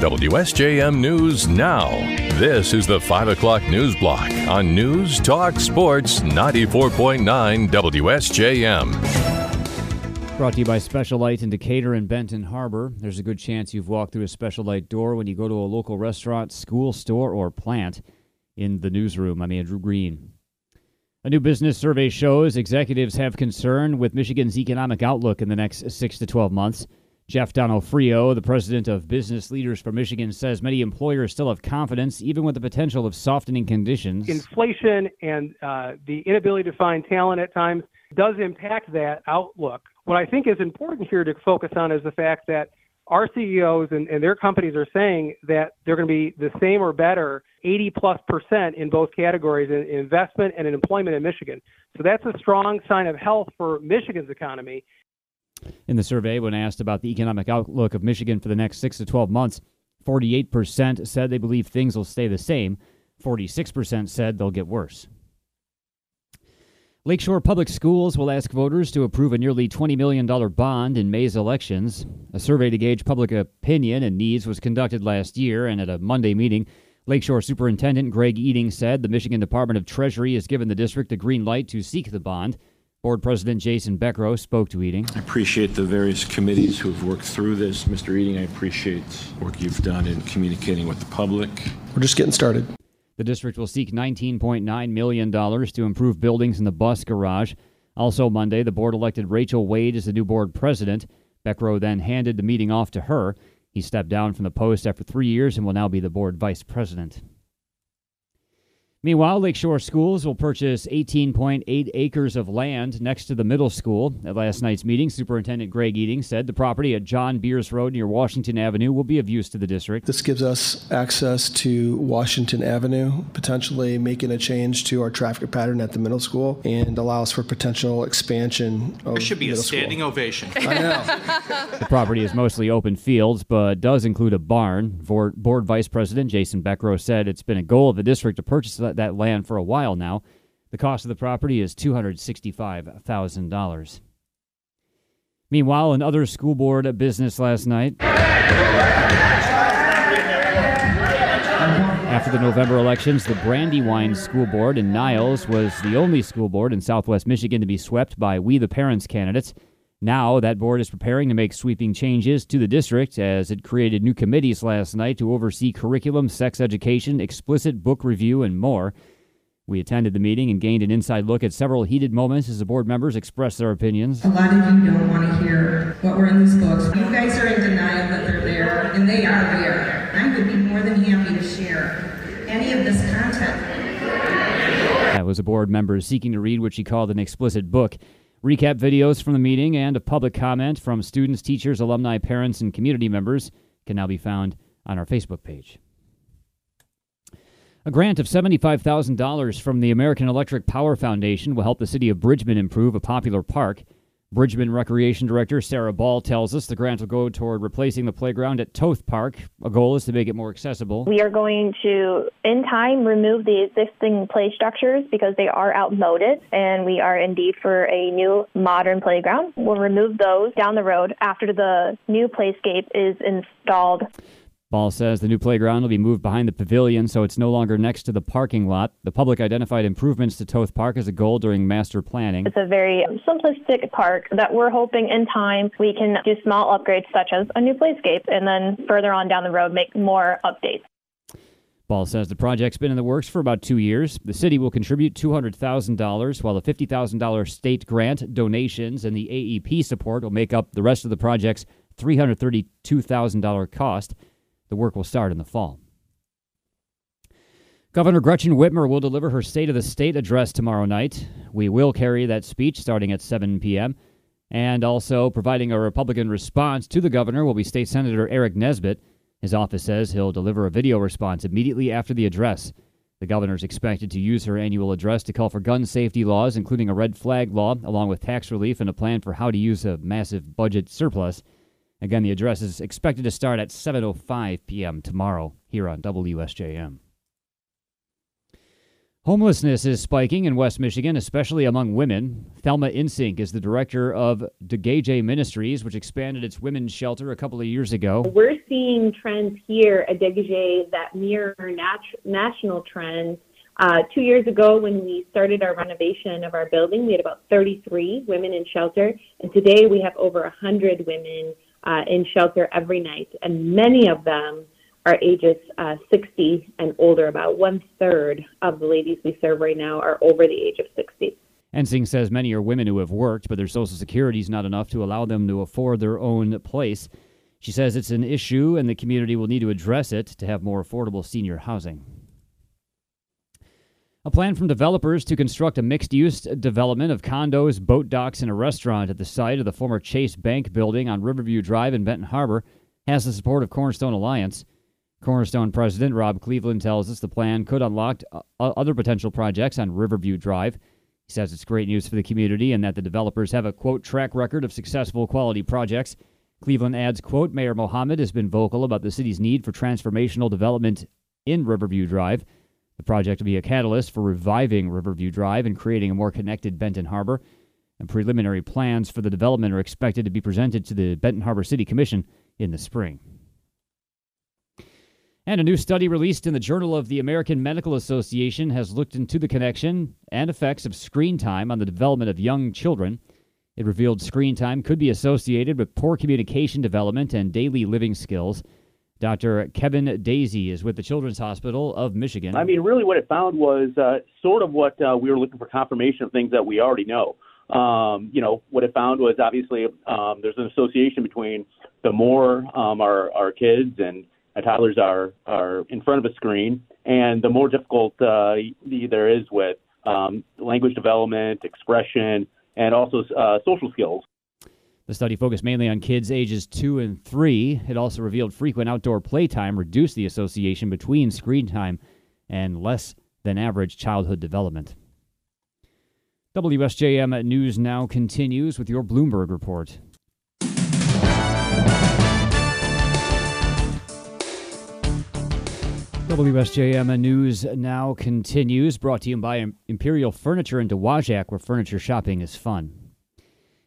WSJM News Now. This is the 5 o'clock news block on News Talk Sports 94.9 WSJM. Brought to you by Special-Lite in Decatur and Benton Harbor. There's a good chance you've walked through a Special-Lite door when you go to a local restaurant, school, store, or plant. In the newsroom, I'm Andrew Green. A new business survey shows executives have concern with Michigan's economic outlook in the next 6 to 12 months. Jeff Donofrio, the president of Business Leaders for Michigan, says many employers still have confidence, even with the potential of softening conditions. Inflation and uh, the inability to find talent at times does impact that outlook. What I think is important here to focus on is the fact that our CEOs and, and their companies are saying that they're going to be the same or better 80 plus percent in both categories in investment and in employment in Michigan. So that's a strong sign of health for Michigan's economy. In the survey, when asked about the economic outlook of Michigan for the next 6 to 12 months, 48% said they believe things will stay the same, 46% said they'll get worse. Lakeshore Public Schools will ask voters to approve a nearly $20 million bond in May's elections. A survey to gauge public opinion and needs was conducted last year, and at a Monday meeting, Lakeshore Superintendent Greg Eating said the Michigan Department of Treasury has given the district a green light to seek the bond. Board President Jason Beckrow spoke to Eating. I appreciate the various committees who have worked through this. Mr. Eating, I appreciate work you've done in communicating with the public. We're just getting started. The district will seek $19.9 million to improve buildings in the bus garage. Also Monday, the board elected Rachel Wade as the new board president. Beckrow then handed the meeting off to her. He stepped down from the post after three years and will now be the board vice president. Meanwhile, Lakeshore Schools will purchase 18.8 acres of land next to the middle school. At last night's meeting, Superintendent Greg Eating said the property at John Beers Road near Washington Avenue will be of use to the district. This gives us access to Washington Avenue, potentially making a change to our traffic pattern at the middle school, and allows for potential expansion. Of there should be a standing school. ovation. I know. The property is mostly open fields, but does include a barn. Board Board Vice President Jason Beckrow said it's been a goal of the district to purchase that, that land for a while now. The cost of the property is $265,000. Meanwhile, another school board business last night, after the November elections, the Brandywine School Board in Niles was the only school board in southwest Michigan to be swept by We the Parents candidates. Now, that board is preparing to make sweeping changes to the district as it created new committees last night to oversee curriculum, sex education, explicit book review, and more. We attended the meeting and gained an inside look at several heated moments as the board members expressed their opinions. A lot of you don't want to hear what were in these books. You guys are in denial that they're there, and they are there. I would be more than happy to share any of this content. That was a board member seeking to read what she called an explicit book. Recap videos from the meeting and a public comment from students, teachers, alumni, parents, and community members can now be found on our Facebook page. A grant of $75,000 from the American Electric Power Foundation will help the city of Bridgman improve a popular park. Bridgman Recreation Director Sarah Ball tells us the grant will go toward replacing the playground at Toth Park. A goal is to make it more accessible. We are going to, in time, remove the existing play structures because they are outmoded, and we are in need for a new modern playground. We'll remove those down the road after the new playscape is installed. Ball says the new playground will be moved behind the pavilion so it's no longer next to the parking lot. The public identified improvements to Toth Park as a goal during master planning. It's a very simplistic park that we're hoping in time we can do small upgrades such as a new playscape and then further on down the road make more updates. Ball says the project's been in the works for about two years. The city will contribute $200,000, while the $50,000 state grant, donations, and the AEP support will make up the rest of the project's $332,000 cost. The work will start in the fall. Governor Gretchen Whitmer will deliver her State of the State address tomorrow night. We will carry that speech starting at 7 p.m. And also providing a Republican response to the governor will be State Senator Aric Nesbitt. His office says he'll deliver a video response immediately after the address. The governor is expected to use her annual address to call for gun safety laws, including a red flag law, along with tax relief and a plan for how to use a massive budget surplus. Again, the address is expected to start at 7:05 p.m. tomorrow here on WSJM. Homelessness is spiking in West Michigan, especially among women. Thelma Ensing is the director of DeGage Ministries, which expanded its women's shelter a couple of years ago. We're seeing trends here at DeGage that mirror nat- national trends. Uh, two years ago, when we started our renovation of our building, we had about 33 women in shelter, and today we have over 100 women uh, in shelter every night, and many of them are ages uh, 60 and older. About one third of the ladies we serve right now are over the age of 60. Ensing says many are women who have worked, but their Social Security is not enough to allow them to afford their own place. She says it's an issue and the community will need to address it to have more affordable senior housing. A plan from developers to construct a mixed use development of condos, boat docks, and a restaurant at the site of the former Chase Bank building on Riverview Drive in Benton Harbor has the support of Cornerstone Alliance. Cornerstone President Rob Cleveland tells us the plan could unlock uh, other potential projects on Riverview Drive. He says it's great news for the community and that the developers have a quote track record of successful quality projects. Cleveland adds, quote, Mayor Muhammad has been vocal about the city's need for transformational development in Riverview Drive. The project will be a catalyst for reviving Riverview Drive and creating a more connected Benton Harbor. And preliminary plans for the development are expected to be presented to the Benton Harbor City Commission in the spring. And a new study released in the Journal of the American Medical Association has looked into the connection and effects of screen time on the development of young children. It revealed screen time could be associated with poor communication development and daily living skills. Dr. Kevin Daisy is with the Children's Hospital of Michigan. I mean, really, what it found was uh, sort of what uh, we were looking for confirmation of things that we already know. Um, you know, what it found was obviously um, there's an association between the more um, our, our kids and toddlers are are in front of a screen, and the more difficult uh, there is with um, language development, expression, and also uh, social skills. The study focused mainly on kids ages two and three. It also revealed frequent outdoor playtime reduced the association between screen time and less than average childhood development. WSJM News now continues with your Bloomberg report. WSJM News now continues, brought to you by Imperial Furniture in Dowagiac, where furniture shopping is fun.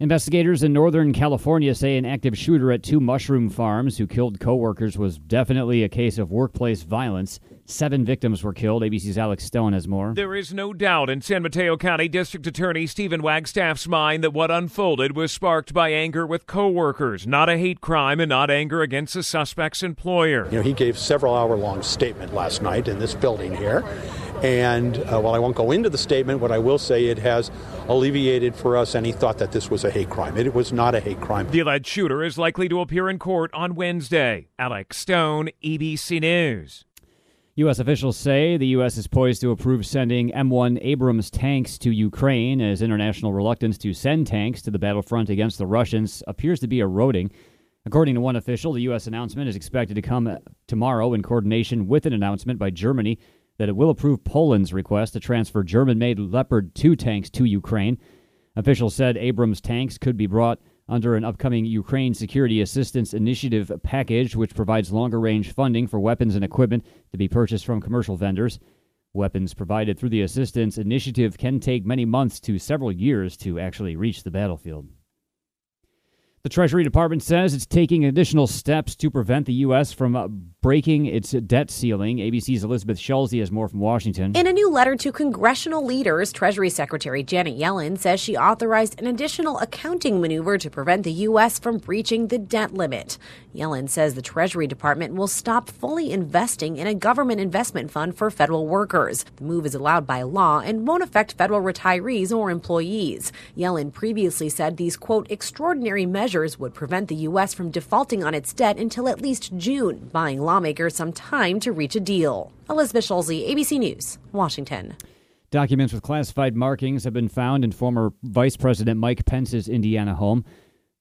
Investigators in Northern California say an active shooter at two mushroom farms who killed coworkers was definitely a case of workplace violence. Seven victims were killed. ABC's Alex Stone has more. There is no doubt in San Mateo County District Attorney Stephen Wagstaffe's mind that what unfolded was sparked by anger with coworkers, not a hate crime and not anger against the suspect's employer. You know, he gave several hour long statement last night in this building here. And uh, while I won't go into the statement, what I will say it has alleviated for us any thought that this was a hate crime. It was not a hate crime. The alleged shooter is likely to appear in court on Wednesday. Alex Stone, ABC News. U.S. officials say the U.S. is poised to approve sending M1 Abrams tanks to Ukraine as international reluctance to send tanks to the battlefront against the Russians appears to be eroding. According to one official, the U.S. announcement is expected to come tomorrow in coordination with an announcement by Germany that it will approve Poland's request to transfer German made Leopard 2 tanks to Ukraine. Officials said Abrams tanks could be brought under an upcoming Ukraine Security Assistance Initiative package, which provides longer range funding for weapons and equipment to be purchased from commercial vendors. Weapons provided through the assistance initiative can take many months to several years to actually reach the battlefield. The Treasury Department says it's taking additional steps to prevent the U.S. from uh, breaking its debt ceiling. ABC's Elizabeth Schulze has more from Washington. In a new letter to congressional leaders, Treasury Secretary Janet Yellen says she authorized an additional accounting maneuver to prevent the U.S. from breaching the debt limit. Yellen says the Treasury Department will stop fully investing in a government investment fund for federal workers. The move is allowed by law and won't affect federal retirees or employees. Yellen previously said these, quote, extraordinary measures measures would prevent the U.S. from defaulting on its debt until at least June, buying lawmakers some time to reach a deal. Elizabeth Schulze, ABC News, Washington. Documents with classified markings have been found in former Vice President Mike Pence's Indiana home.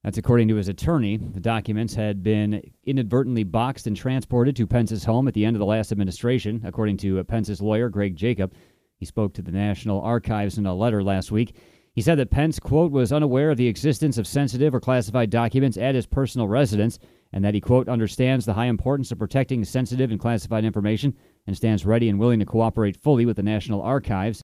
That's according to his attorney. The documents had been inadvertently boxed and transported to Pence's home at the end of the last administration, according to Pence's lawyer, Greg Jacob. He spoke to the National Archives in a letter last week. He said that Pence, quote, was unaware of the existence of sensitive or classified documents at his personal residence, and that he, quote, understands the high importance of protecting sensitive and classified information and stands ready and willing to cooperate fully with the National Archives.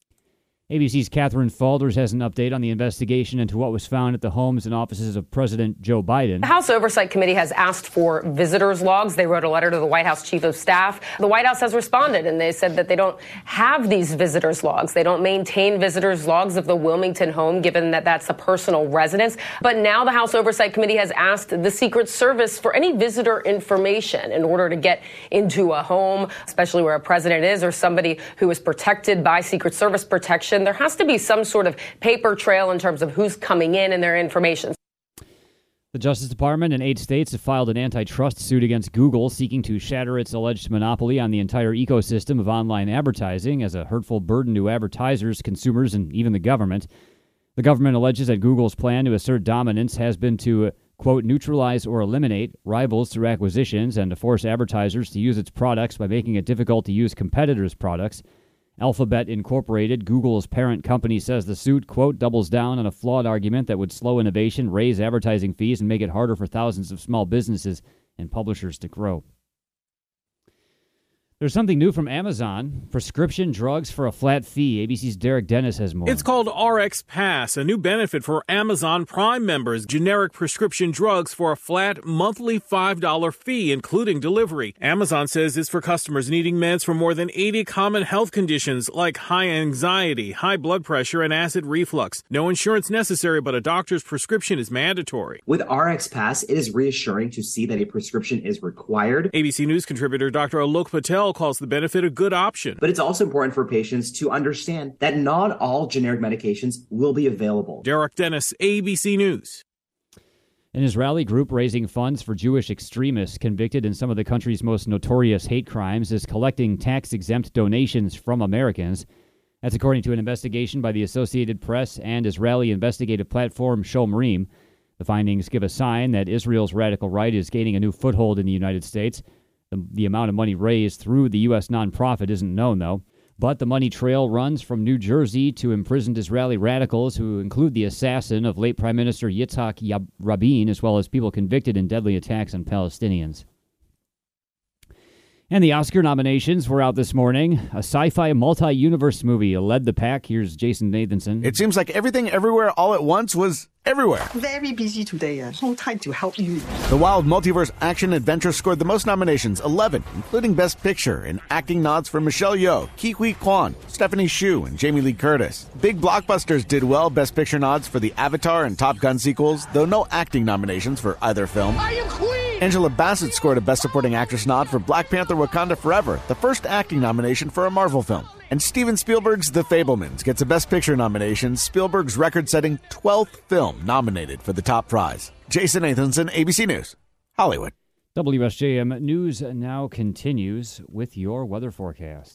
ABC's Katherine Faulders has an update on the investigation into what was found at the homes and offices of President Joe Biden. The House Oversight Committee has asked for visitors' logs. They wrote a letter to the White House Chief of Staff. The White House has responded, and they said that they don't have these visitors' logs. They don't maintain visitors' logs of the Wilmington home, given that that's a personal residence. But now the House Oversight Committee has asked the Secret Service for any visitor information in order to get into a home, especially where a president is or somebody who is protected by Secret Service protection there has to be some sort of paper trail in terms of who's coming in and their information. The Justice Department and eight states have filed an antitrust suit against Google seeking to shatter its alleged monopoly on the entire ecosystem of online advertising as a hurtful burden to advertisers, consumers, and even the government. The government alleges that Google's plan to assert dominance has been to, quote, neutralize or eliminate rivals through acquisitions and to force advertisers to use its products by making it difficult to use competitors' products. Alphabet Incorporated, Google's parent company, says the suit, quote, doubles down on a flawed argument that would slow innovation, raise advertising fees, and make it harder for thousands of small businesses and publishers to grow. There's something new from Amazon prescription drugs for a flat fee. ABC's Derek Dennis has more. It's called RX Pass, a new benefit for Amazon Prime members. Generic prescription drugs for a flat monthly $5 fee, including delivery. Amazon says it's for customers needing meds for more than 80 common health conditions like high anxiety, high blood pressure, and acid reflux. No insurance necessary, but a doctor's prescription is mandatory. With RX Pass, it is reassuring to see that a prescription is required. ABC News contributor Dr. Alok Patel calls the benefit a good option. But it's also important for patients to understand that not all generic medications will be available. Derek Dennis, ABC News. An Israeli group raising funds for Jewish extremists convicted in some of the country's most notorious hate crimes is collecting tax exempt donations from Americans. That's according to an investigation by the Associated Press and Israeli investigative platform Shomrim. The findings give a sign that Israel's radical right is gaining a new foothold in the United States. The, the amount of money raised through the U.S. nonprofit isn't known, though. But the money trail runs from New Jersey to imprisoned Israeli radicals who include the assassin of late Prime Minister Yitzhak Rabin, as well as people convicted in deadly attacks on Palestinians. And the Oscar nominations were out this morning. A sci fi multi universe movie led the pack. Here's Jason Nathanson. It seems like everything everywhere all at once was everywhere. Very busy today. Uh, no time to help you. The wild multiverse action adventure scored the most nominations, 11, including Best Picture, and acting nods for Michelle Yeoh, Ke Quan, Stephanie Hsu, and Jamie Lee Curtis. Big blockbusters did well, Best Picture nods for the Avatar and Top Gun sequels, though no acting nominations for either film. I am Queen! Angela Bassett scored a Best Supporting Actress nod for Black Panther Wakanda Forever, the first acting nomination for a Marvel film. And Steven Spielberg's The Fabelmans gets a Best Picture nomination, Spielberg's record setting 12th film nominated for the top prize. Jason Nathanson, ABC News, Hollywood. WSJM News now continues with your weather forecast.